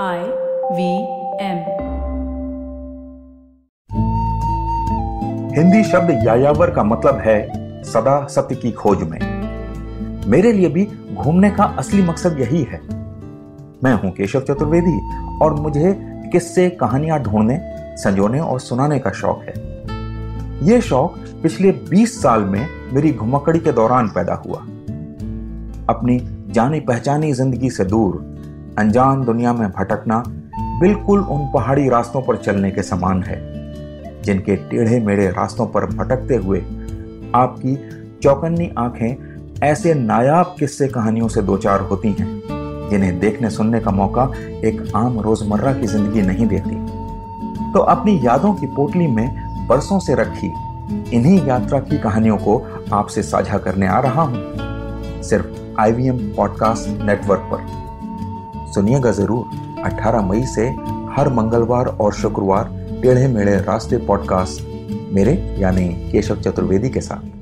I V M. Hindi शब्द यायावर का मतलब है सदा सत्य की खोज में। मेरे लिए भी घूमने का असली मकसद यही है। मैं हूँ केशव चतुर्वेदी और मुझे किस्से, कहानियाँ ढूँढने, संजोने और सुनाने का शौक है। यह शौक पिछले 20 साल में मेरी घुमकड़ी के दौरान पैदा हुआ। अपनी जानी पहचानी ज़िंदगी से दूर अनजान दुनिया में भटकना बिल्कुल उन पहाड़ी रास्तों पर चलने के समान है, जिनके टेढ़े मेढ़े रास्तों पर भटकते हुए आपकी चौकन्नी आँखें ऐसे नायाब किस्से कहानियों से दो चार होती हैं, जिन्हें देखने सुनने का मौका एक आम रोज़मर्रा की ज़िंदगी नहीं देती। तो अपनी यादों की पोटली में बरसों से रखी इन्हीं यात्रा की कहानियों को आपसे साझा करने आ रहा हूँ, सिर्फ़ आईवीएम पॉडकास्ट नेटवर्क पर। सुनिएगा ज़रूर। 18 मई से हर मंगलवार और शुक्रवार, टेढ़े मेढ़े रास्ते पॉडकास्ट मेरे यानी केशव चतुर्वेदी के साथ।